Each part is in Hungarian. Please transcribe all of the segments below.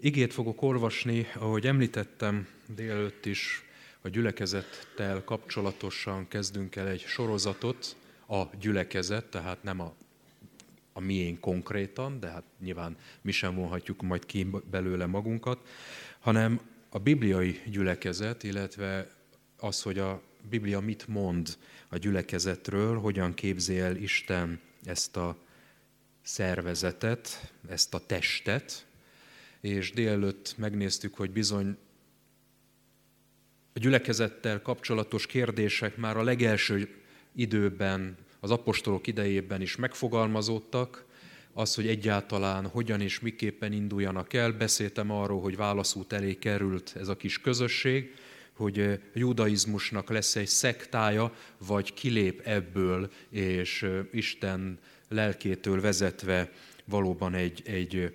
Igét fogok olvasni, ahogy említettem délelőtt is, a gyülekezettel kapcsolatosan kezdünk el egy sorozatot, a gyülekezet, tehát nem a, a miénk konkrétan, de hát nyilván mi sem vonhatjuk majd ki belőle magunkat, hanem a bibliai gyülekezet, illetve az, hogy a Biblia mit mond a gyülekezetről, hogyan képzi el Isten ezt a szervezetet, ezt a testet, és délelőtt megnéztük, hogy bizony a gyülekezettel kapcsolatos kérdések már a legelső időben, az apostolok idejében is megfogalmazódtak, az, hogy egyáltalán hogyan és miképpen induljanak el. Beszéltem arról, hogy válaszút elé került ez a kis közösség, hogy a judaizmusnak lesz egy szektája, vagy kilép ebből, és Isten lelkétől vezetve valóban egy, egy,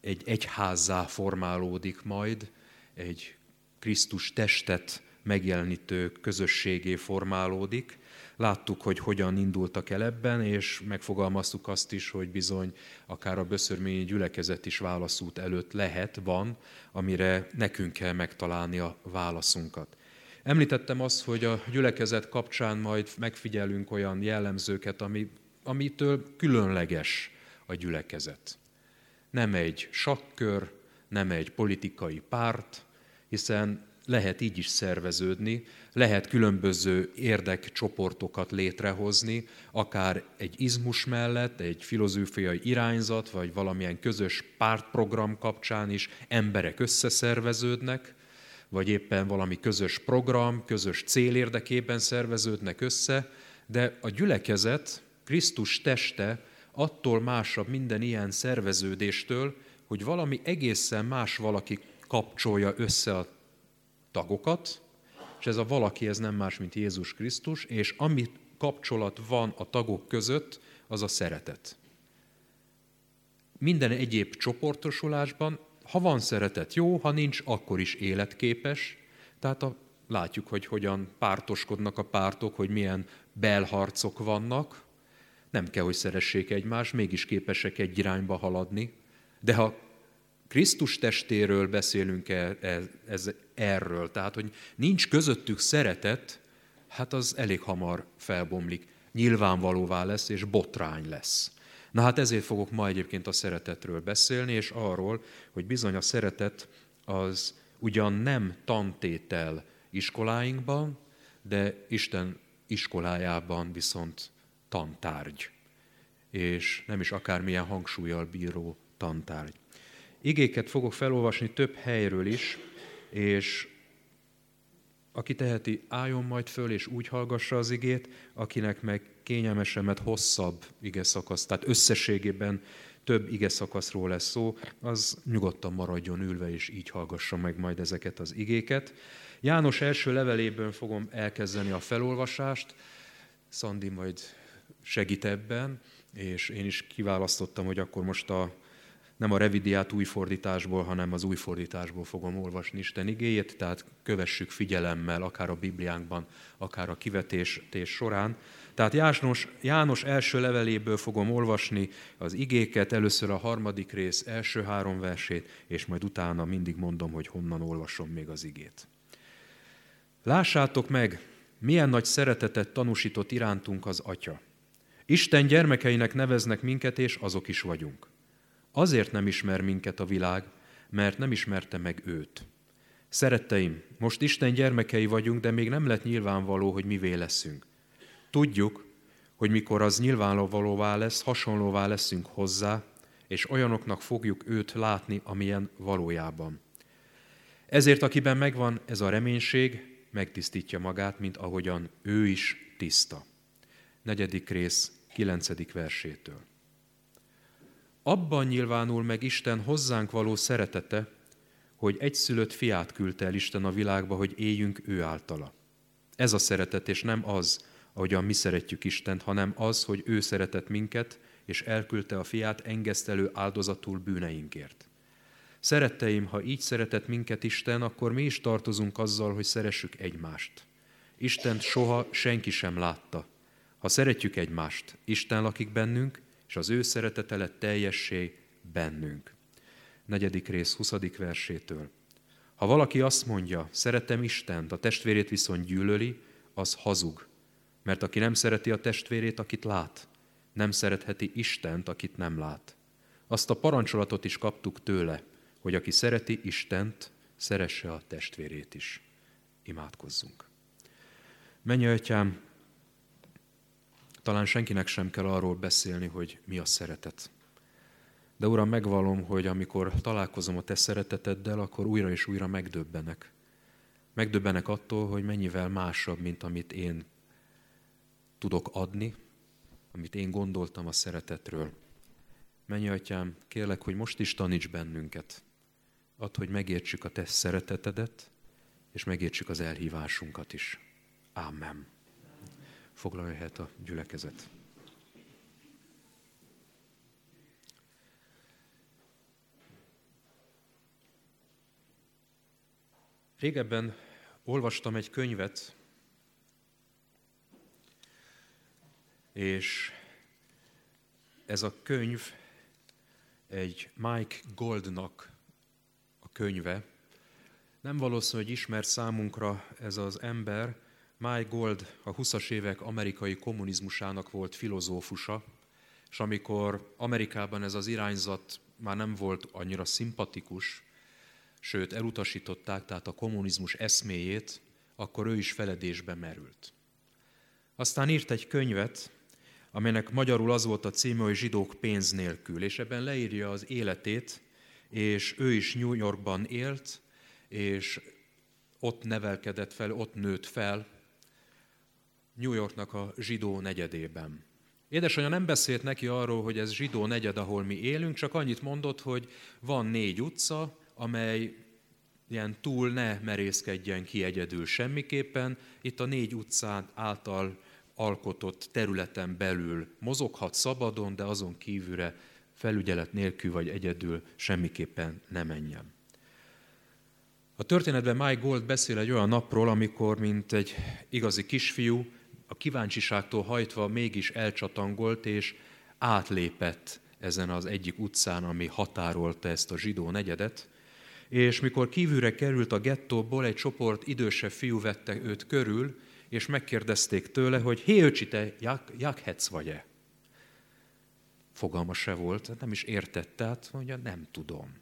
egy egyházzá formálódik majd, egy Krisztus testet megjelenítő közösségé formálódik. Láttuk, hogy hogyan indultak el ebben, és megfogalmaztuk azt is, hogy bizony akár a böszörményi gyülekezet is válaszút előtt lehet, van, amire nekünk kell megtalálni a válaszunkat. Említettem azt, hogy a gyülekezet kapcsán majd megfigyelünk olyan jellemzőket, ami, amitől különleges a gyülekezet. Nem egy sakkör, nem egy politikai párt, hiszen lehet így is szerveződni, lehet különböző érdekcsoportokat létrehozni, akár egy izmus mellett, egy filozófiai irányzat, vagy valamilyen közös pártprogram kapcsán is emberek összeszerveződnek, vagy éppen valami közös program, közös cél érdekében szerveződnek össze, de a gyülekezet, Krisztus teste attól másabb minden ilyen szerveződéstől, hogy valami egészen más valaki kapcsolja össze a tagokat, és ez a valaki, ez nem más, mint Jézus Krisztus, és ami kapcsolat van a tagok között, az a szeretet. Minden egyéb csoportosulásban, ha van szeretet, jó, ha nincs, akkor is életképes. Tehát a, látjuk, hogy hogyan pártoskodnak a pártok, hogy milyen belharcok vannak. Nem kell, hogy szeressék egymást, mégis képesek egy irányba haladni. De ha Krisztus testéről beszélünk -e, ez, ez, erről, tehát hogy nincs közöttük szeretet, hát az elég hamar felbomlik, nyilvánvalóvá lesz és botrány lesz. Na hát ezért fogok ma egyébként a szeretetről beszélni, és arról, hogy bizony a szeretet az ugyan nem tantétel iskoláinkban, de Isten iskolájában viszont tantárgy, és nem is akármilyen hangsúlyjal bíró tantárgy. Igéket fogok felolvasni több helyről is, és aki teheti, álljon majd föl, és úgy hallgassa az igét, akinek meg kényelmesemet hosszabb ige szakasz, tehát összességében több ige szakaszról lesz szó, az nyugodtan maradjon ülve, és így hallgassa meg majd ezeket az igéket. János első leveléből fogom elkezdeni a felolvasást, Szandi majd segít ebben, és én is kiválasztottam, hogy akkor most a nem a revidiát új fordításból, hanem az új fordításból fogom olvasni Isten igéjét, tehát kövessük figyelemmel, akár a Bibliánkban, akár a kivetés során. Tehát János, János első leveléből fogom olvasni az igéket, először a harmadik rész első három versét, és majd utána mindig mondom, hogy honnan olvasom még az igét. Lássátok meg, milyen nagy szeretetet tanúsított irántunk az Atya. Isten gyermekeinek neveznek minket, és azok is vagyunk. Azért nem ismer minket a világ, mert nem ismerte meg őt. Szeretteim, most Isten gyermekei vagyunk, de még nem lett nyilvánvaló, hogy mivé leszünk. Tudjuk, hogy mikor az nyilvánvalóvá lesz, hasonlóvá leszünk hozzá, és olyanoknak fogjuk őt látni, amilyen valójában. Ezért, akiben megvan ez a reménység, megtisztítja magát, mint ahogyan ő is tiszta. Negyedik rész, kilencedik versétől. Abban nyilvánul meg Isten hozzánk való szeretete, hogy egyszülött fiát küldte el Isten a világba, hogy éljünk ő általa. Ez a szeretet, és nem az, ahogyan mi szeretjük Istent, hanem az, hogy ő szeretett minket, és elküldte a fiát engesztelő áldozatul bűneinkért. Szeretteim, ha így szeretett minket Isten, akkor mi is tartozunk azzal, hogy szeressük egymást. Istent soha senki sem látta. Ha szeretjük egymást, Isten lakik bennünk, és az ő szeretete lett teljessé bennünk. negyedik rész, 20. versétől. Ha valaki azt mondja, szeretem Istent, a testvérét viszont gyűlöli, az hazug. Mert aki nem szereti a testvérét, akit lát, nem szeretheti Istent, akit nem lát. Azt a parancsolatot is kaptuk tőle, hogy aki szereti Istent, szeresse a testvérét is. Imádkozzunk. Menj, atyám, talán senkinek sem kell arról beszélni, hogy mi a szeretet. De Uram, megvalom, hogy amikor találkozom a Te szereteteddel, akkor újra és újra megdöbbenek. Megdöbbenek attól, hogy mennyivel másabb, mint amit én tudok adni, amit én gondoltam a szeretetről. Menj, Atyám, kérlek, hogy most is taníts bennünket. Add, hogy megértsük a Te szeretetedet, és megértsük az elhívásunkat is. Amen. Foglalja helyet a gyülekezet. Régebben olvastam egy könyvet, és ez a könyv egy Mike Goldnak a könyve. Nem valószínű, hogy ismer számunkra ez az ember. Mike Gold a 20-as évek amerikai kommunizmusának volt filozófusa, és amikor Amerikában ez az irányzat már nem volt annyira szimpatikus, sőt elutasították, tehát a kommunizmus eszméjét, akkor ő is feledésbe merült. Aztán írt egy könyvet, amelynek magyarul az volt a címe, hogy zsidók pénz nélkül, és ebben leírja az életét, és ő is New Yorkban élt, és ott nevelkedett fel, ott nőtt fel, New Yorknak a zsidó negyedében. Édesanyja nem beszélt neki arról, hogy ez zsidó negyed, ahol mi élünk, csak annyit mondott, hogy van négy utca, amely ilyen túl ne merészkedjen ki egyedül semmiképpen. Itt a négy utcán által alkotott területen belül mozoghat szabadon, de azon kívülre felügyelet nélkül vagy egyedül semmiképpen ne menjen. A történetben Mike Gold beszél egy olyan napról, amikor, mint egy igazi kisfiú, a kíváncsiságtól hajtva mégis elcsatangolt és átlépett ezen az egyik utcán, ami határolta ezt a zsidó negyedet, és mikor kívülre került a gettóból, egy csoport idősebb fiú vette őt körül, és megkérdezték tőle, hogy hé, öcsi, te jak, vagy-e? Fogalma se volt, nem is értette, hát mondja, nem tudom.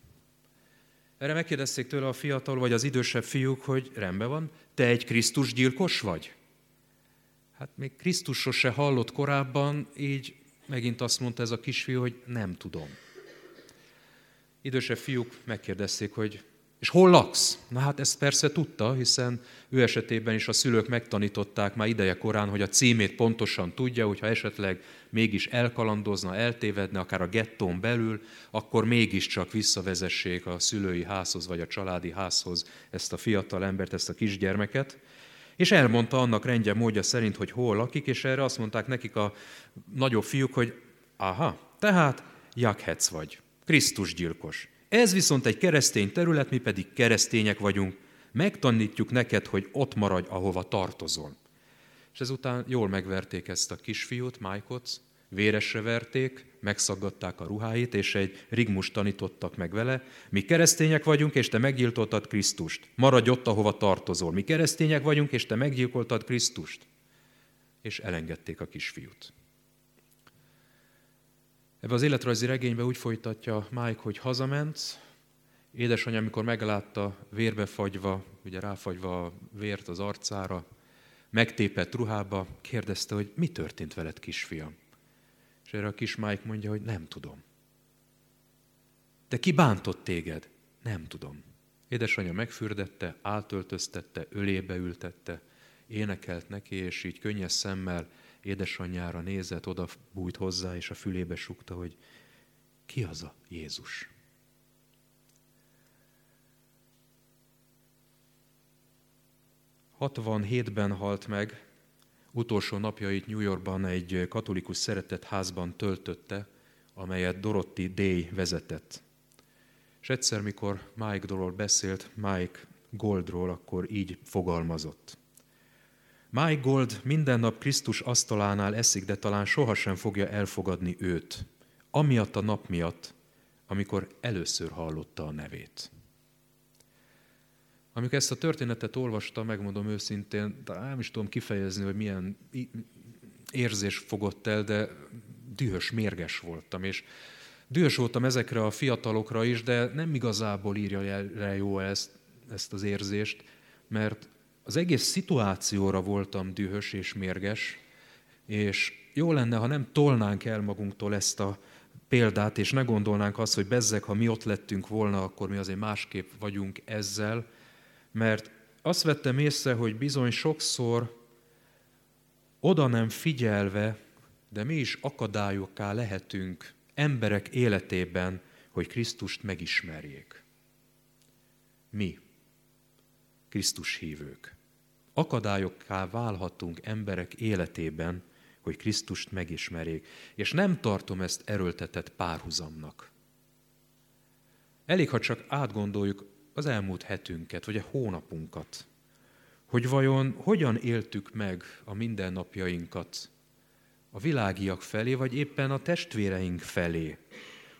Erre megkérdezték tőle a fiatal vagy az idősebb fiúk, hogy rendben van, te egy Krisztus gyilkos vagy? Hát még Krisztusról se hallott korábban, így megint azt mondta ez a kisfiú, hogy nem tudom idősebb fiúk megkérdezték, hogy és hol laksz? Na hát ezt persze tudta, hiszen ő esetében is a szülők megtanították már ideje korán, hogy a címét pontosan tudja, hogyha esetleg mégis elkalandozna, eltévedne, akár a gettón belül, akkor mégiscsak visszavezessék a szülői házhoz vagy a családi házhoz ezt a fiatal embert, ezt a kisgyermeket. És elmondta annak rendje módja szerint, hogy hol lakik, és erre azt mondták nekik a nagyobb fiúk, hogy aha, tehát Jakhetsz vagy. Krisztus gyilkos. Ez viszont egy keresztény terület, mi pedig keresztények vagyunk. Megtanítjuk neked, hogy ott maradj, ahova tartozol. És ezután jól megverték ezt a kisfiút, Májkot, véresre verték, megszaggatták a ruháit, és egy rigmus tanítottak meg vele. Mi keresztények vagyunk, és te meggyilkoltad Krisztust. Maradj ott, ahova tartozol. Mi keresztények vagyunk, és te meggyilkoltad Krisztust. És elengedték a kisfiút. Ebbe az életrajzi regénybe úgy folytatja Mike, hogy hazament, édesanyja, amikor meglátta vérbe fagyva, ugye ráfagyva a vért az arcára, megtépett ruhába, kérdezte, hogy mi történt veled, kisfiam? És erre a kis Mike mondja, hogy nem tudom. De ki bántott téged? Nem tudom. Édesanyja megfürdette, átöltöztette, ölébe ültette, énekelt neki, és így könnyes szemmel édesanyjára nézett, oda bújt hozzá, és a fülébe sukta, hogy ki az a Jézus? ben halt meg, utolsó napjait New Yorkban egy katolikus szeretett házban töltötte, amelyet Dorothy Day vezetett. És egyszer, mikor Mike Dolor beszélt Mike Goldról, akkor így fogalmazott. Mike Gold minden nap Krisztus asztalánál eszik, de talán sohasem fogja elfogadni őt. Amiatt a nap miatt, amikor először hallotta a nevét. Amikor ezt a történetet olvastam, megmondom őszintén, de nem is tudom kifejezni, hogy milyen érzés fogott el, de dühös, mérges voltam, és dühös voltam ezekre a fiatalokra is, de nem igazából írja erre jó ezt, ezt az érzést, mert az egész szituációra voltam dühös és mérges, és jó lenne, ha nem tolnánk el magunktól ezt a példát, és ne gondolnánk azt, hogy bezzek, ha mi ott lettünk volna, akkor mi azért másképp vagyunk ezzel, mert azt vettem észre, hogy bizony sokszor oda nem figyelve, de mi is akadályokká lehetünk emberek életében, hogy Krisztust megismerjék. Mi, Krisztus hívők. Akadályokká válhatunk emberek életében, hogy Krisztust megismerjék. És nem tartom ezt erőltetett párhuzamnak. Elég, ha csak átgondoljuk az elmúlt hetünket, vagy a hónapunkat, hogy vajon hogyan éltük meg a mindennapjainkat? A világiak felé, vagy éppen a testvéreink felé.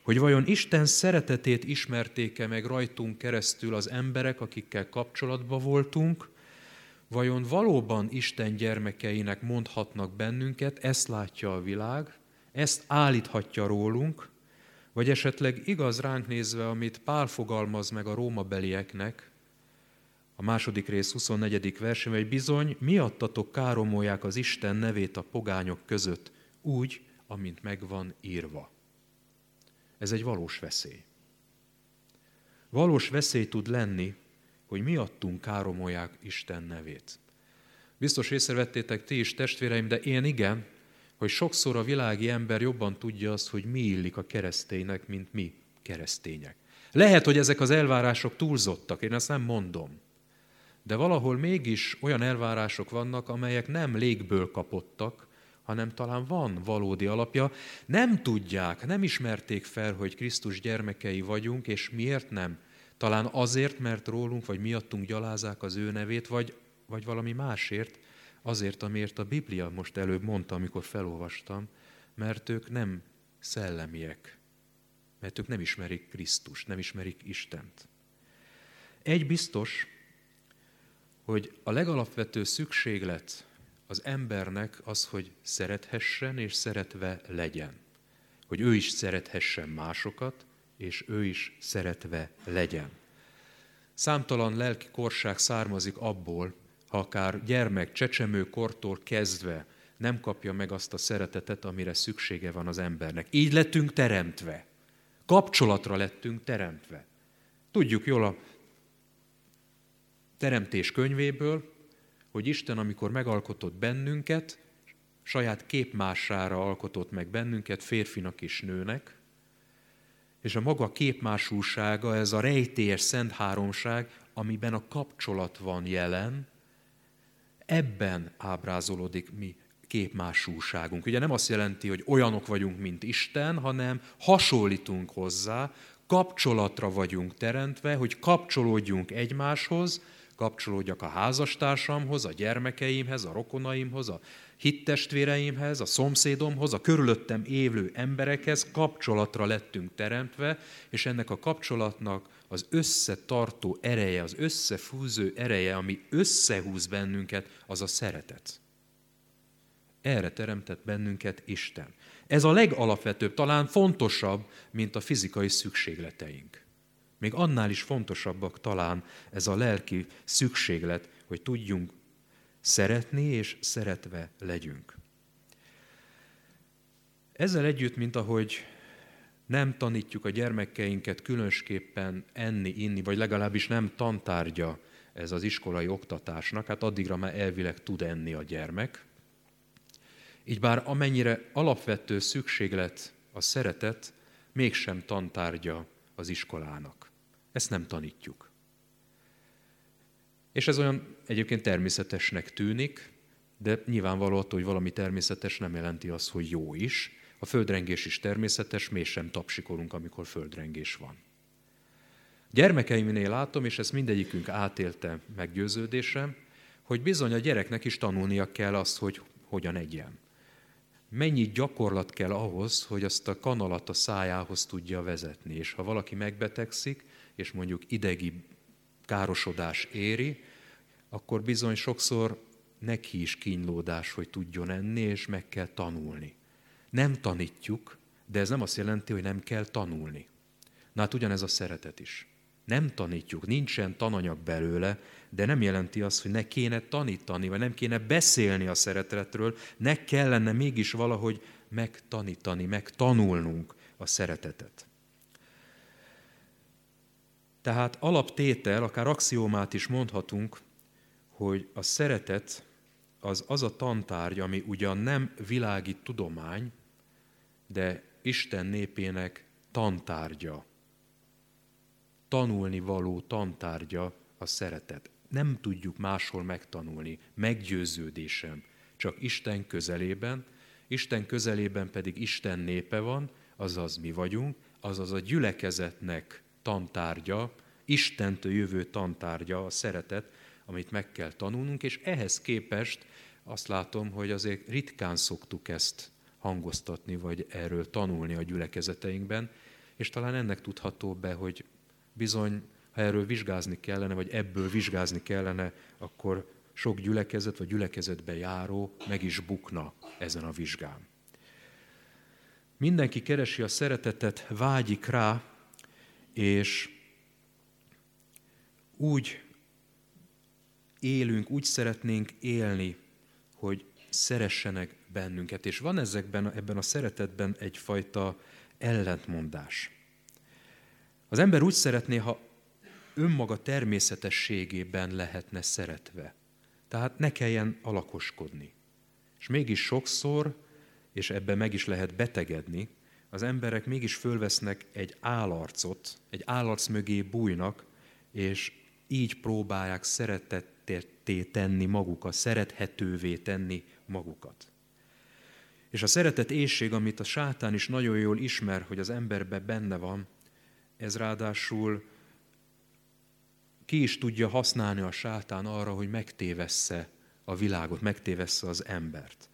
Hogy vajon Isten szeretetét ismerték-e meg rajtunk keresztül az emberek, akikkel kapcsolatban voltunk, vajon valóban Isten gyermekeinek mondhatnak bennünket, ezt látja a világ, ezt állíthatja rólunk, vagy esetleg igaz ránk nézve, amit Pál fogalmaz meg a rómabelieknek, a második rész 24. verseny, hogy bizony miattatok káromolják az Isten nevét a pogányok között, úgy, amint megvan írva. Ez egy valós veszély. Valós veszély tud lenni, hogy miattunk káromolják Isten nevét. Biztos észrevettétek ti is, testvéreim, de én igen, hogy sokszor a világi ember jobban tudja azt, hogy mi illik a kereszténynek, mint mi keresztények. Lehet, hogy ezek az elvárások túlzottak, én ezt nem mondom. De valahol mégis olyan elvárások vannak, amelyek nem légből kapottak, hanem talán van valódi alapja. Nem tudják, nem ismerték fel, hogy Krisztus gyermekei vagyunk, és miért nem? Talán azért, mert rólunk vagy miattunk gyalázák az ő nevét, vagy, vagy valami másért, azért, amiért a Biblia most előbb mondta, amikor felolvastam, mert ők nem szellemiek, mert ők nem ismerik Krisztust, nem ismerik Istent. Egy biztos, hogy a legalapvető szükséglet az embernek az, hogy szerethessen és szeretve legyen. Hogy ő is szerethessen másokat, és ő is szeretve legyen. Számtalan lelki korság származik abból, ha akár gyermek, csecsemő kortól kezdve nem kapja meg azt a szeretetet, amire szüksége van az embernek. Így lettünk teremtve. Kapcsolatra lettünk teremtve. Tudjuk jól a teremtés könyvéből, hogy Isten, amikor megalkotott bennünket, saját képmására alkotott meg bennünket, férfinak és nőnek, és a maga képmásúsága, ez a rejtélyes szent háromság, amiben a kapcsolat van jelen, ebben ábrázolódik mi képmásúságunk. Ugye nem azt jelenti, hogy olyanok vagyunk, mint Isten, hanem hasonlítunk hozzá, kapcsolatra vagyunk teremtve, hogy kapcsolódjunk egymáshoz, kapcsolódjak a házastársamhoz, a gyermekeimhez, a rokonaimhoz, a hittestvéreimhez, a szomszédomhoz, a körülöttem évő emberekhez kapcsolatra lettünk teremtve, és ennek a kapcsolatnak az összetartó ereje, az összefúző ereje, ami összehúz bennünket, az a szeretet. Erre teremtett bennünket Isten. Ez a legalapvetőbb, talán fontosabb, mint a fizikai szükségleteink. Még annál is fontosabbak talán ez a lelki szükséglet, hogy tudjunk szeretni és szeretve legyünk. Ezzel együtt, mint ahogy nem tanítjuk a gyermekeinket különösképpen enni, inni, vagy legalábbis nem tantárgya ez az iskolai oktatásnak, hát addigra már elvileg tud enni a gyermek. Így bár amennyire alapvető szükséglet a szeretet, mégsem tantárgya az iskolának. Ezt nem tanítjuk. És ez olyan egyébként természetesnek tűnik, de nyilvánvaló attól, hogy valami természetes nem jelenti azt, hogy jó is. A földrengés is természetes, mégsem tapsikolunk, amikor földrengés van. Gyermekeimnél látom, és ezt mindegyikünk átélte meggyőződésem, hogy bizony a gyereknek is tanulnia kell azt, hogy hogyan egyen. mennyi gyakorlat kell ahhoz, hogy azt a kanalat a szájához tudja vezetni. És ha valaki megbetegszik, és mondjuk idegi károsodás éri, akkor bizony sokszor neki is kínlódás, hogy tudjon enni, és meg kell tanulni. Nem tanítjuk, de ez nem azt jelenti, hogy nem kell tanulni. Na hát ugyanez a szeretet is. Nem tanítjuk, nincsen tananyag belőle, de nem jelenti azt, hogy ne kéne tanítani, vagy nem kéne beszélni a szeretetről, ne kellene mégis valahogy megtanítani, megtanulnunk a szeretetet. Tehát alaptétel, akár axiómát is mondhatunk, hogy a szeretet az az a tantárgy, ami ugyan nem világi tudomány, de Isten népének tantárgya. Tanulni való tantárgya a szeretet. Nem tudjuk máshol megtanulni, meggyőződésem, csak Isten közelében, Isten közelében pedig Isten népe van, azaz mi vagyunk, azaz a gyülekezetnek tantárgya, Istentől jövő tantárgya a szeretet, amit meg kell tanulnunk, és ehhez képest azt látom, hogy azért ritkán szoktuk ezt hangoztatni, vagy erről tanulni a gyülekezeteinkben, és talán ennek tudható be, hogy bizony, ha erről vizsgázni kellene, vagy ebből vizsgázni kellene, akkor sok gyülekezet vagy gyülekezetbe járó meg is bukna ezen a vizsgán. Mindenki keresi a szeretetet, vágyik rá, és úgy élünk, úgy szeretnénk élni, hogy szeressenek bennünket. És van ezekben, ebben a szeretetben egyfajta ellentmondás. Az ember úgy szeretné, ha önmaga természetességében lehetne szeretve. Tehát ne kelljen alakoskodni. És mégis sokszor, és ebben meg is lehet betegedni, az emberek mégis fölvesznek egy állarcot, egy állarc mögé bújnak, és így próbálják szeretetté tenni magukat, szerethetővé tenni magukat. És a szeretet éjség, amit a sátán is nagyon jól ismer, hogy az emberben benne van, ez ráadásul ki is tudja használni a sátán arra, hogy megtévessze a világot, megtévessze az embert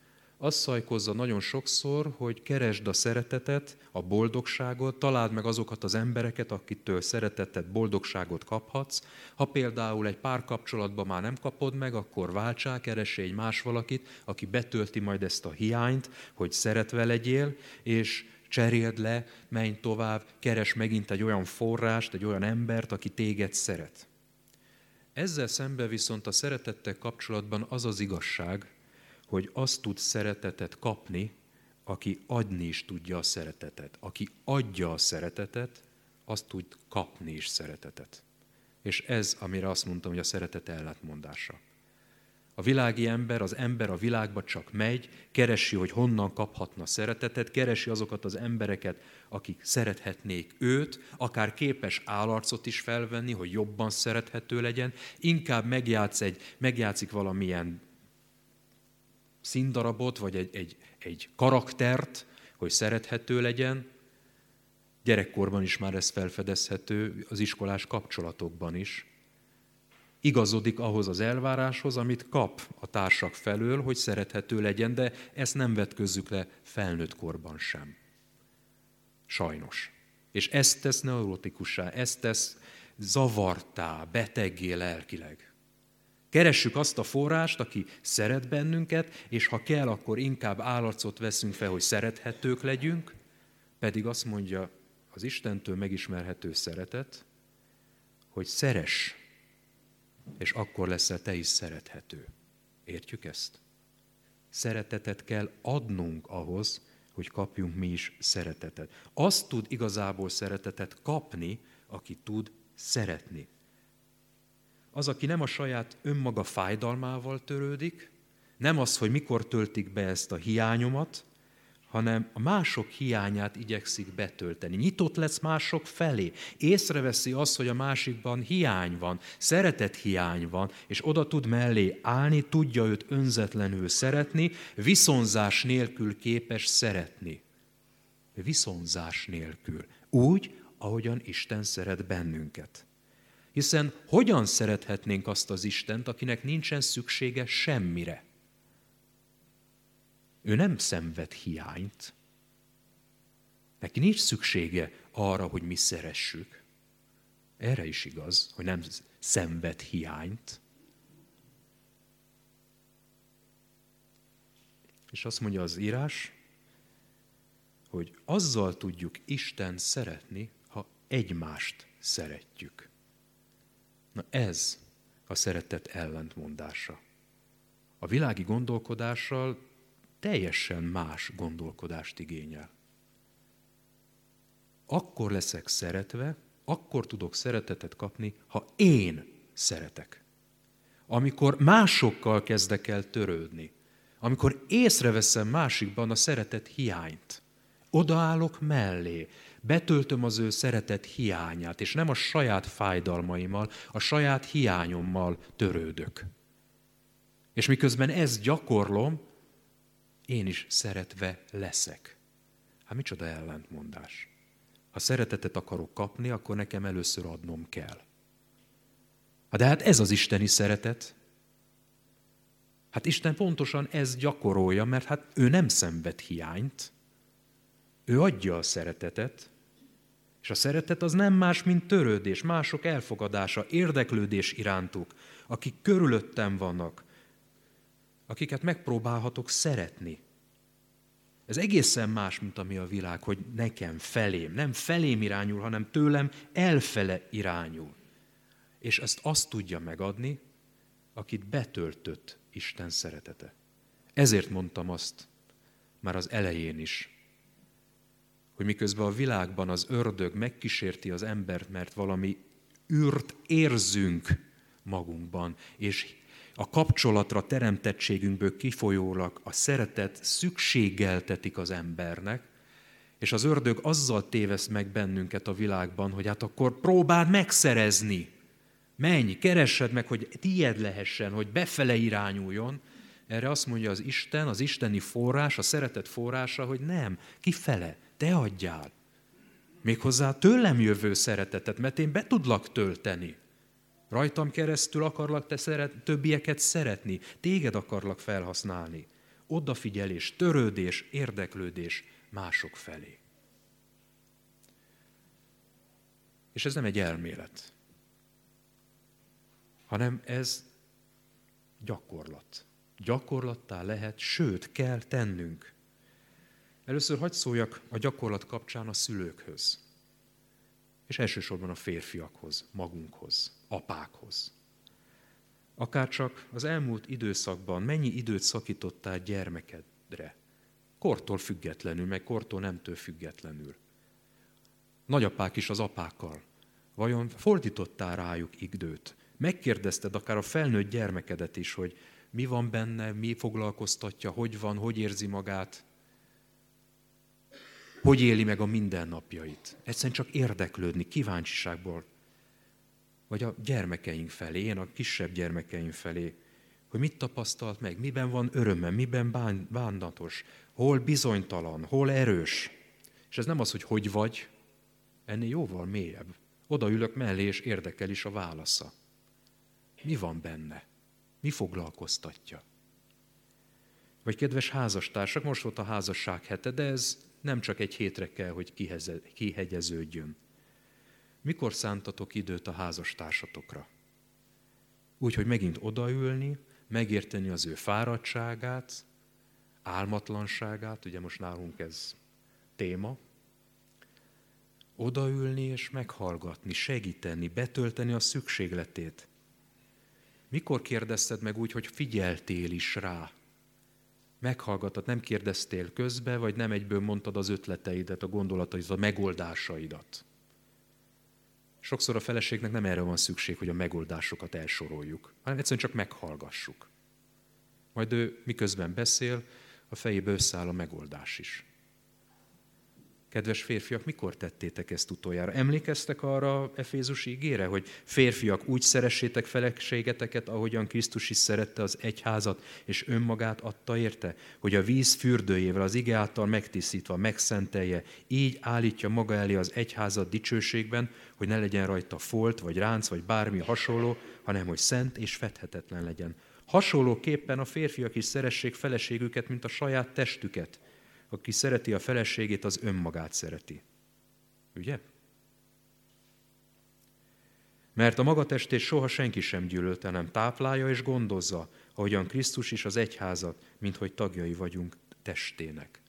azt szajkozza nagyon sokszor, hogy keresd a szeretetet, a boldogságot, találd meg azokat az embereket, akitől szeretetet, boldogságot kaphatsz. Ha például egy párkapcsolatban már nem kapod meg, akkor váltsál, keresé egy más valakit, aki betölti majd ezt a hiányt, hogy szeretve legyél, és cseréld le, menj tovább, keres megint egy olyan forrást, egy olyan embert, aki téged szeret. Ezzel szemben viszont a szeretettel kapcsolatban az az igazság, hogy azt tud szeretetet kapni, aki adni is tudja a szeretetet. Aki adja a szeretetet, azt tud kapni is szeretetet. És ez, amire azt mondtam, hogy a szeretet ellentmondása. A világi ember, az ember a világba csak megy, keresi, hogy honnan kaphatna szeretetet, keresi azokat az embereket, akik szerethetnék őt, akár képes állarcot is felvenni, hogy jobban szerethető legyen, inkább megjátsz egy, megjátszik valamilyen színdarabot, vagy egy, egy, egy karaktert, hogy szerethető legyen. Gyerekkorban is már ez felfedezhető, az iskolás kapcsolatokban is. Igazodik ahhoz az elváráshoz, amit kap a társak felől, hogy szerethető legyen, de ezt nem vetközzük le felnőtt korban sem. Sajnos. És ezt tesz neurotikussá, ezt tesz zavartá, beteggé lelkileg. Keressük azt a forrást, aki szeret bennünket, és ha kell, akkor inkább állarcot veszünk fel, hogy szerethetők legyünk, pedig azt mondja az Istentől megismerhető szeretet, hogy szeres, és akkor leszel te is szerethető. Értjük ezt? Szeretetet kell adnunk ahhoz, hogy kapjunk mi is szeretetet. Azt tud igazából szeretetet kapni, aki tud szeretni az, aki nem a saját önmaga fájdalmával törődik, nem az, hogy mikor töltik be ezt a hiányomat, hanem a mások hiányát igyekszik betölteni. Nyitott lesz mások felé. Észreveszi azt, hogy a másikban hiány van, szeretet hiány van, és oda tud mellé állni, tudja őt önzetlenül szeretni, viszonzás nélkül képes szeretni. Viszonzás nélkül. Úgy, ahogyan Isten szeret bennünket. Hiszen hogyan szerethetnénk azt az Istent, akinek nincsen szüksége semmire? Ő nem szenved hiányt. Neki nincs szüksége arra, hogy mi szeressük. Erre is igaz, hogy nem szenved hiányt. És azt mondja az írás, hogy azzal tudjuk Isten szeretni, ha egymást szeretjük. Na ez a szeretet ellentmondása. A világi gondolkodással teljesen más gondolkodást igényel. Akkor leszek szeretve, akkor tudok szeretetet kapni, ha én szeretek. Amikor másokkal kezdek el törődni, amikor észreveszem másikban a szeretet hiányt, odaállok mellé, betöltöm az ő szeretet hiányát, és nem a saját fájdalmaimmal, a saját hiányommal törődök. És miközben ezt gyakorlom, én is szeretve leszek. Hát micsoda ellentmondás. Ha szeretetet akarok kapni, akkor nekem először adnom kell. Hát de hát ez az isteni szeretet. Hát Isten pontosan ez gyakorolja, mert hát ő nem szenved hiányt. Ő adja a szeretetet, és a szeretet az nem más, mint törődés, mások elfogadása, érdeklődés irántuk, akik körülöttem vannak, akiket megpróbálhatok szeretni. Ez egészen más, mint ami a világ, hogy nekem, felém. Nem felém irányul, hanem tőlem elfele irányul. És ezt azt tudja megadni, akit betöltött Isten szeretete. Ezért mondtam azt már az elején is, hogy miközben a világban az ördög megkísérti az embert, mert valami űrt érzünk magunkban, és a kapcsolatra teremtettségünkből kifolyólag a szeretet szükségeltetik az embernek, és az ördög azzal téveszt meg bennünket a világban, hogy hát akkor próbáld megszerezni. Menj, keressed meg, hogy tied lehessen, hogy befele irányuljon. Erre azt mondja az Isten, az isteni forrás, a szeretet forrása, hogy nem, kifele, te adjál. Méghozzá tőlem jövő szeretetet, mert én be tudlak tölteni. Rajtam keresztül akarlak te szeret, többieket szeretni, téged akarlak felhasználni. Odafigyelés, törődés, érdeklődés mások felé. És ez nem egy elmélet, hanem ez gyakorlat. Gyakorlattá lehet, sőt, kell tennünk. Először hagyd szóljak a gyakorlat kapcsán a szülőkhöz, és elsősorban a férfiakhoz, magunkhoz apákhoz. Akárcsak az elmúlt időszakban mennyi időt szakítottál gyermekedre, kortól függetlenül, meg kortól nemtől függetlenül. Nagyapák is az apákkal. Vajon fordítottál rájuk időt? Megkérdezted akár a felnőtt gyermekedet is, hogy mi van benne, mi foglalkoztatja, hogy van, hogy érzi magát, hogy éli meg a mindennapjait. Egyszerűen csak érdeklődni, kíváncsiságból vagy a gyermekeink felé, én a kisebb gyermekeim felé, hogy mit tapasztalt meg, miben van öröme, miben bán, bánatos, hol bizonytalan, hol erős. És ez nem az, hogy hogy vagy, ennél jóval mélyebb. Odaülök mellé, és érdekel is a válasza. Mi van benne? Mi foglalkoztatja? Vagy kedves házastársak, most volt a házasság hete, de ez nem csak egy hétre kell, hogy kihegyeződjön. Mikor szántatok időt a házastársatokra? Úgy, hogy megint odaülni, megérteni az ő fáradtságát, álmatlanságát, ugye most nálunk ez téma, odaülni és meghallgatni, segíteni, betölteni a szükségletét. Mikor kérdezted meg úgy, hogy figyeltél is rá? Meghallgatod, nem kérdeztél közbe, vagy nem egyből mondtad az ötleteidet, a gondolataidat, a megoldásaidat. Sokszor a feleségnek nem erre van szükség, hogy a megoldásokat elsoroljuk, hanem egyszerűen csak meghallgassuk. Majd ő miközben beszél, a fejébe összeáll a megoldás is. Kedves férfiak, mikor tettétek ezt utoljára? Emlékeztek arra Efézus ígére, hogy férfiak úgy szeressétek feleségeteket, ahogyan Krisztus is szerette az egyházat, és önmagát adta érte, hogy a víz fürdőjével az ige által megtisztítva megszentelje, így állítja maga elé az egyházat dicsőségben, hogy ne legyen rajta folt, vagy ránc, vagy bármi hasonló, hanem hogy szent és fethetetlen legyen. Hasonlóképpen a férfiak is szeressék feleségüket, mint a saját testüket. Aki szereti a feleségét, az önmagát szereti. Ugye? Mert a maga testét soha senki sem gyűlölte, nem táplálja és gondozza, ahogyan Krisztus is az egyházat, mint hogy tagjai vagyunk testének.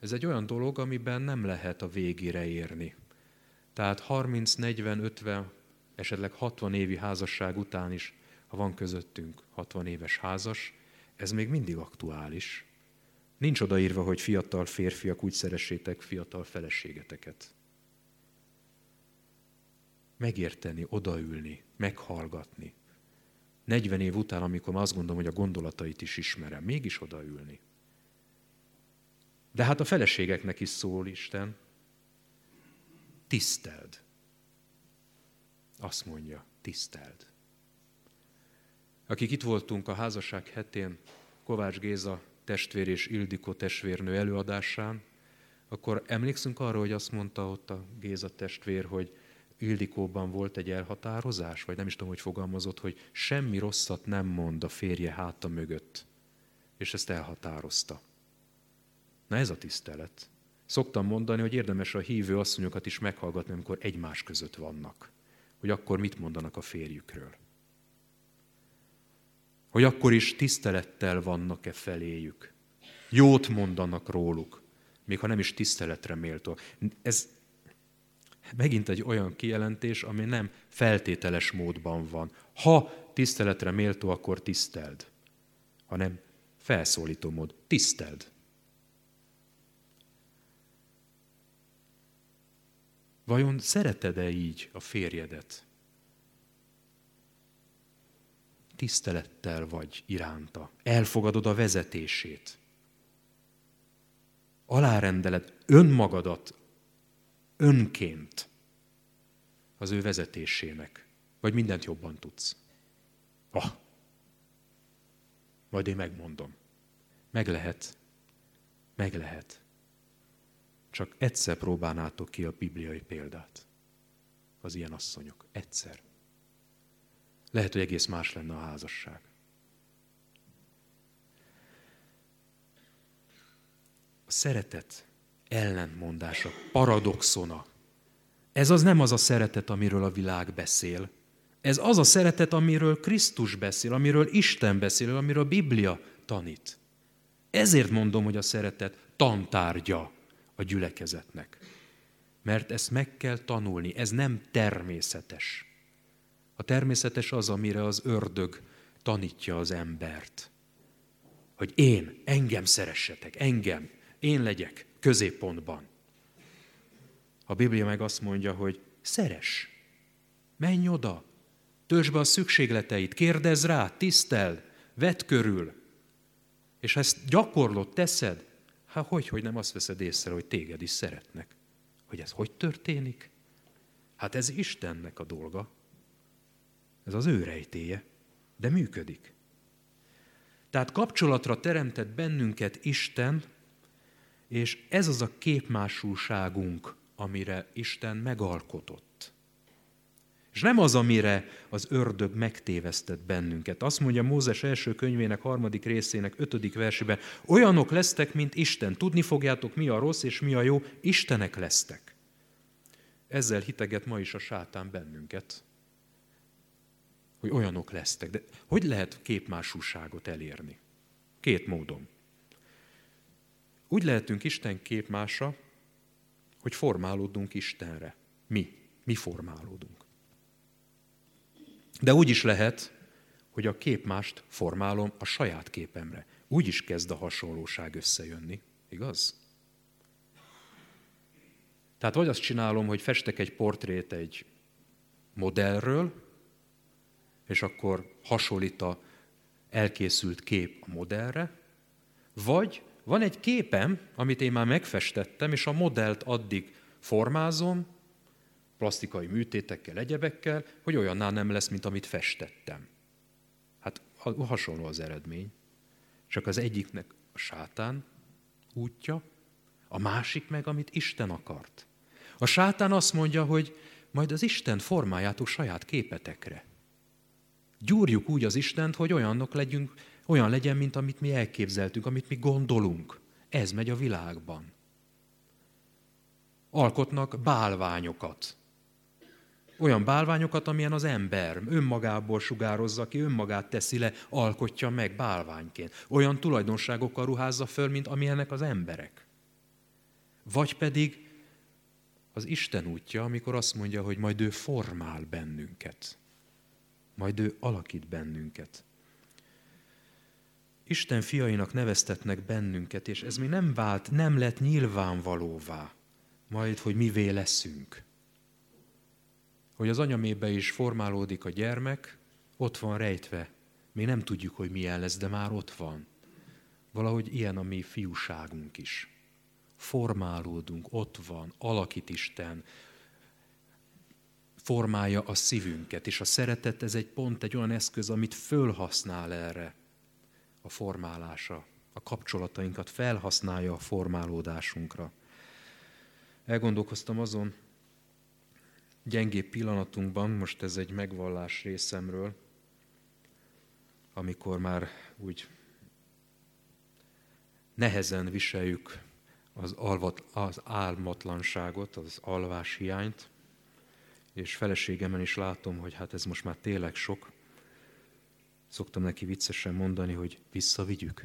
Ez egy olyan dolog, amiben nem lehet a végére érni. Tehát 30, 40, 50, esetleg 60 évi házasság után is, ha van közöttünk 60 éves házas, ez még mindig aktuális. Nincs odaírva, hogy fiatal férfiak úgy szeressétek fiatal feleségeteket. Megérteni, odaülni, meghallgatni. 40 év után, amikor azt gondolom, hogy a gondolatait is ismerem, mégis odaülni. De hát a feleségeknek is szól Isten. Tiszteld. Azt mondja, tiszteld. Akik itt voltunk a házasság hetén, Kovács Géza testvér és Ildikó testvérnő előadásán, akkor emlékszünk arra, hogy azt mondta ott a Géza testvér, hogy Ildikóban volt egy elhatározás, vagy nem is tudom, hogy fogalmazott, hogy semmi rosszat nem mond a férje háta mögött. És ezt elhatározta. Na ez a tisztelet. Szoktam mondani, hogy érdemes a hívő asszonyokat is meghallgatni, amikor egymás között vannak. Hogy akkor mit mondanak a férjükről. Hogy akkor is tisztelettel vannak-e feléjük. Jót mondanak róluk, még ha nem is tiszteletre méltó. Ez megint egy olyan kijelentés, ami nem feltételes módban van. Ha tiszteletre méltó, akkor tiszteld, hanem felszólító mód. Tiszteld. Vajon szereted-e így a férjedet? Tisztelettel vagy iránta. Elfogadod a vezetését. Alárendeled önmagadat önként az ő vezetésének. Vagy mindent jobban tudsz. Ah, majd én megmondom. Meg lehet. Meg lehet. Csak egyszer próbálnátok ki a bibliai példát. Az ilyen asszonyok. Egyszer. Lehet, hogy egész más lenne a házasság. A szeretet ellentmondása, paradoxona. Ez az nem az a szeretet, amiről a világ beszél. Ez az a szeretet, amiről Krisztus beszél, amiről Isten beszél, amiről a Biblia tanít. Ezért mondom, hogy a szeretet tantárgya a gyülekezetnek. Mert ezt meg kell tanulni, ez nem természetes. A természetes az, amire az ördög tanítja az embert. Hogy én, engem szeressetek, engem, én legyek középpontban. A Biblia meg azt mondja, hogy szeres, menj oda, töltsd be a szükségleteit, kérdezz rá, tiszteld, vedd körül. És ha ezt gyakorlott teszed, Hát hogy, hogy nem azt veszed észre, hogy téged is szeretnek? Hogy ez hogy történik? Hát ez Istennek a dolga. Ez az ő rejtéje, de működik. Tehát kapcsolatra teremtett bennünket Isten, és ez az a képmásulságunk, amire Isten megalkotott. És nem az, amire az ördög megtévesztett bennünket. Azt mondja Mózes első könyvének harmadik részének ötödik versében, olyanok lesztek, mint Isten. Tudni fogjátok, mi a rossz és mi a jó. Istenek lesztek. Ezzel hiteget ma is a sátán bennünket, hogy olyanok lesztek. De hogy lehet képmásúságot elérni? Két módon. Úgy lehetünk Isten képmása, hogy formálódunk Istenre. Mi? Mi formálódunk. De úgy is lehet, hogy a képmást formálom a saját képemre. Úgy is kezd a hasonlóság összejönni, igaz? Tehát vagy azt csinálom, hogy festek egy portrét egy modellről, és akkor hasonlít a elkészült kép a modellre, vagy van egy képem, amit én már megfestettem, és a modellt addig formázom, plastikai műtétekkel, egyebekkel, hogy olyanná nem lesz, mint amit festettem. Hát hasonló az eredmény. Csak az egyiknek a sátán útja, a másik meg, amit Isten akart. A sátán azt mondja, hogy majd az Isten formájátok saját képetekre. Gyúrjuk úgy az Istent, hogy olyanok legyünk, olyan legyen, mint amit mi elképzeltünk, amit mi gondolunk. Ez megy a világban. Alkotnak bálványokat. Olyan bálványokat, amilyen az ember önmagából sugározza ki, önmagát teszi le, alkotja meg bálványként. Olyan tulajdonságokkal ruházza föl, mint amilyenek az emberek. Vagy pedig az Isten útja, amikor azt mondja, hogy majd ő formál bennünket. Majd ő alakít bennünket. Isten fiainak neveztetnek bennünket, és ez még nem vált, nem lett nyilvánvalóvá, majd, hogy mivé leszünk. Hogy az anyamébe is formálódik a gyermek, ott van rejtve. Még nem tudjuk, hogy milyen lesz, de már ott van. Valahogy ilyen a mi fiúságunk is. Formálódunk, ott van, alakít Isten, formálja a szívünket, és a szeretet ez egy pont, egy olyan eszköz, amit fölhasznál erre a formálása, a kapcsolatainkat felhasználja a formálódásunkra. Elgondolkoztam azon gyengébb pillanatunkban, most ez egy megvallás részemről, amikor már úgy nehezen viseljük az, alvat, az álmatlanságot, az alvás hiányt, és feleségemen is látom, hogy hát ez most már tényleg sok. Szoktam neki viccesen mondani, hogy visszavigyük.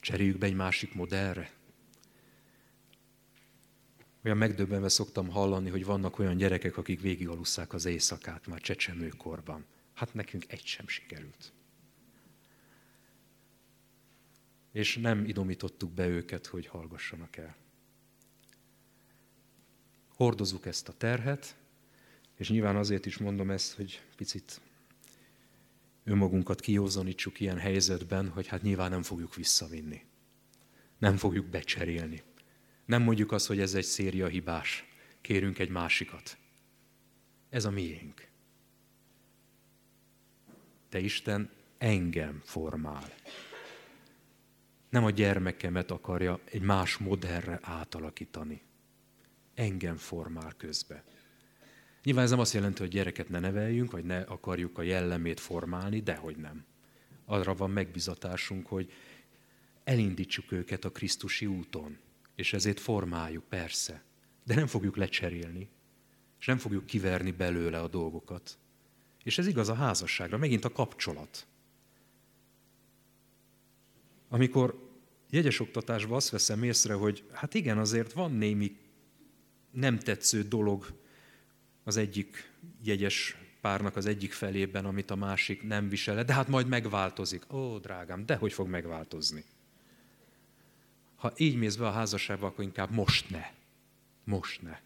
Cseréljük be egy másik modellre. Olyan megdöbbenve szoktam hallani, hogy vannak olyan gyerekek, akik végigalusszák az éjszakát már csecsemőkorban. Hát nekünk egy sem sikerült. És nem idomítottuk be őket, hogy hallgassanak el hordozunk ezt a terhet, és nyilván azért is mondom ezt, hogy picit önmagunkat kiózanítsuk ilyen helyzetben, hogy hát nyilván nem fogjuk visszavinni. Nem fogjuk becserélni. Nem mondjuk azt, hogy ez egy széria hibás. Kérünk egy másikat. Ez a miénk. De Isten engem formál. Nem a gyermekemet akarja egy más modellre átalakítani engem formál közbe. Nyilván ez nem azt jelenti, hogy gyereket ne neveljünk, vagy ne akarjuk a jellemét formálni, dehogy nem. Arra van megbizatásunk, hogy elindítsuk őket a Krisztusi úton, és ezért formáljuk, persze. De nem fogjuk lecserélni, és nem fogjuk kiverni belőle a dolgokat. És ez igaz a házasságra, megint a kapcsolat. Amikor jegyes oktatásban azt veszem észre, hogy hát igen, azért van némi nem tetsző dolog az egyik jegyes párnak az egyik felében, amit a másik nem visel, de hát majd megváltozik. Ó, drágám, de hogy fog megváltozni? Ha így mész be a házasságba, akkor inkább most ne. Most ne.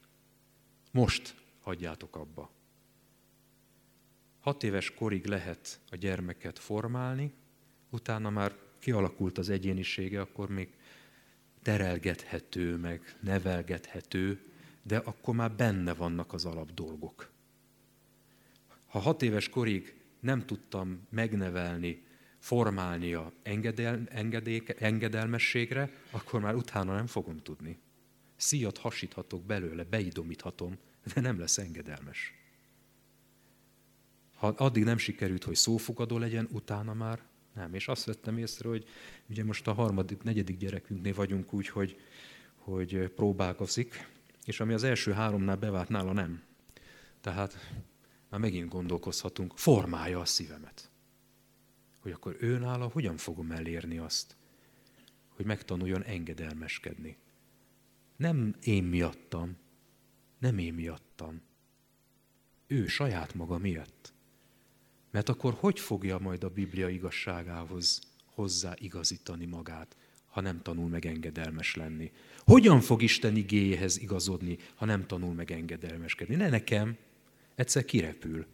Most hagyjátok abba. Hat éves korig lehet a gyermeket formálni, utána már kialakult az egyénisége, akkor még terelgethető, meg nevelgethető, de akkor már benne vannak az alap dolgok. Ha hat éves korig nem tudtam megnevelni, formálni a engedel, engedéke, engedelmességre, akkor már utána nem fogom tudni. Szíjat hasíthatok belőle, beidomíthatom, de nem lesz engedelmes. Ha addig nem sikerült, hogy szófogadó legyen, utána már nem. És azt vettem észre, hogy ugye most a harmadik, negyedik gyerekünknél vagyunk úgy, hogy, hogy próbálkozik, és ami az első háromnál bevált, nála nem. Tehát már megint gondolkozhatunk, formálja a szívemet. Hogy akkor ő nála hogyan fogom elérni azt, hogy megtanuljon engedelmeskedni. Nem én miattam, nem én miattam. Ő saját maga miatt. Mert akkor hogy fogja majd a Biblia igazságához hozzá igazítani magát? ha nem tanul meg engedelmes lenni? Hogyan fog Isten igéjéhez igazodni, ha nem tanul meg engedelmeskedni? Ne nekem, egyszer kirepül,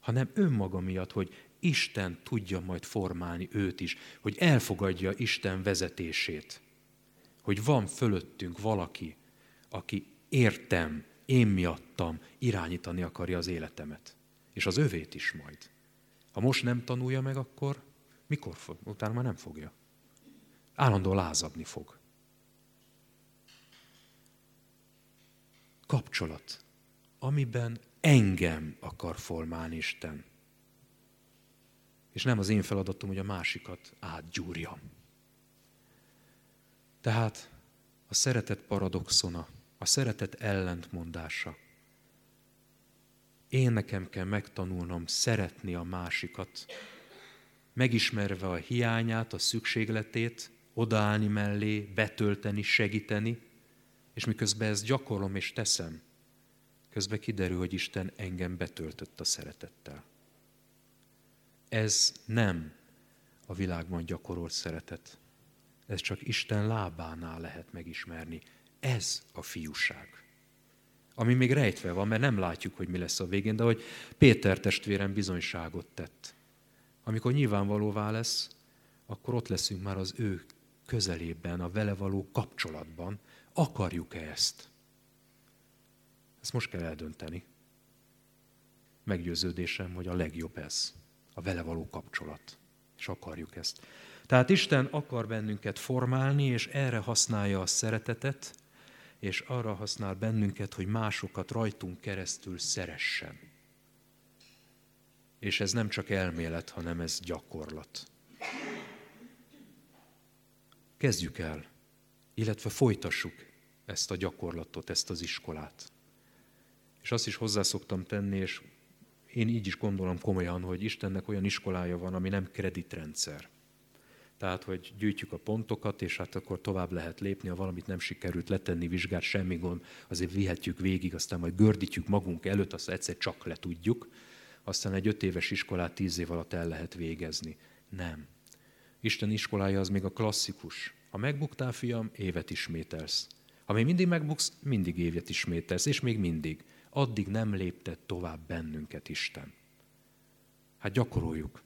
hanem önmaga miatt, hogy Isten tudja majd formálni őt is, hogy elfogadja Isten vezetését, hogy van fölöttünk valaki, aki értem, én miattam irányítani akarja az életemet. És az övét is majd. Ha most nem tanulja meg, akkor mikor fog? Utána már nem fogja állandóan lázadni fog. Kapcsolat. amiben engem akar formálni Isten. És nem az én feladatom, hogy a másikat átgyúrjam. Tehát a szeretet paradoxona, a szeretet ellentmondása. Én nekem kell megtanulnom szeretni a másikat, megismerve a hiányát, a szükségletét, odaállni mellé, betölteni, segíteni, és miközben ezt gyakorlom és teszem, közben kiderül, hogy Isten engem betöltött a szeretettel. Ez nem a világban gyakorolt szeretet. Ez csak Isten lábánál lehet megismerni. Ez a fiúság. Ami még rejtve van, mert nem látjuk, hogy mi lesz a végén, de hogy Péter testvérem bizonyságot tett. Amikor nyilvánvalóvá lesz, akkor ott leszünk már az ő közelében, a vele való kapcsolatban. Akarjuk-e ezt? Ezt most kell eldönteni. Meggyőződésem, hogy a legjobb ez, a vele való kapcsolat. És akarjuk ezt. Tehát Isten akar bennünket formálni, és erre használja a szeretetet, és arra használ bennünket, hogy másokat rajtunk keresztül szeressen. És ez nem csak elmélet, hanem ez gyakorlat. Kezdjük el, illetve folytassuk ezt a gyakorlatot, ezt az iskolát. És azt is hozzászoktam tenni, és én így is gondolom komolyan, hogy Istennek olyan iskolája van, ami nem kreditrendszer. Tehát, hogy gyűjtjük a pontokat, és hát akkor tovább lehet lépni, ha valamit nem sikerült letenni, vizsgát, semmi gond, azért vihetjük végig, aztán majd gördítjük magunk előtt, azt egyszer csak le tudjuk, aztán egy öt éves iskolát tíz év alatt el lehet végezni. Nem. Isten iskolája az még a klasszikus. Ha megbuktál, fiam, évet ismételsz. Ha még mindig megbuksz, mindig évet ismételsz, és még mindig. Addig nem léptet tovább bennünket Isten. Hát gyakoroljuk.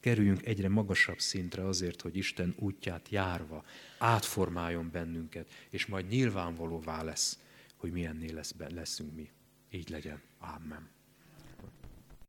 Kerüljünk egyre magasabb szintre azért, hogy Isten útját járva átformáljon bennünket, és majd nyilvánvalóvá lesz, hogy milyenné lesz, leszünk mi. Így legyen. Amen.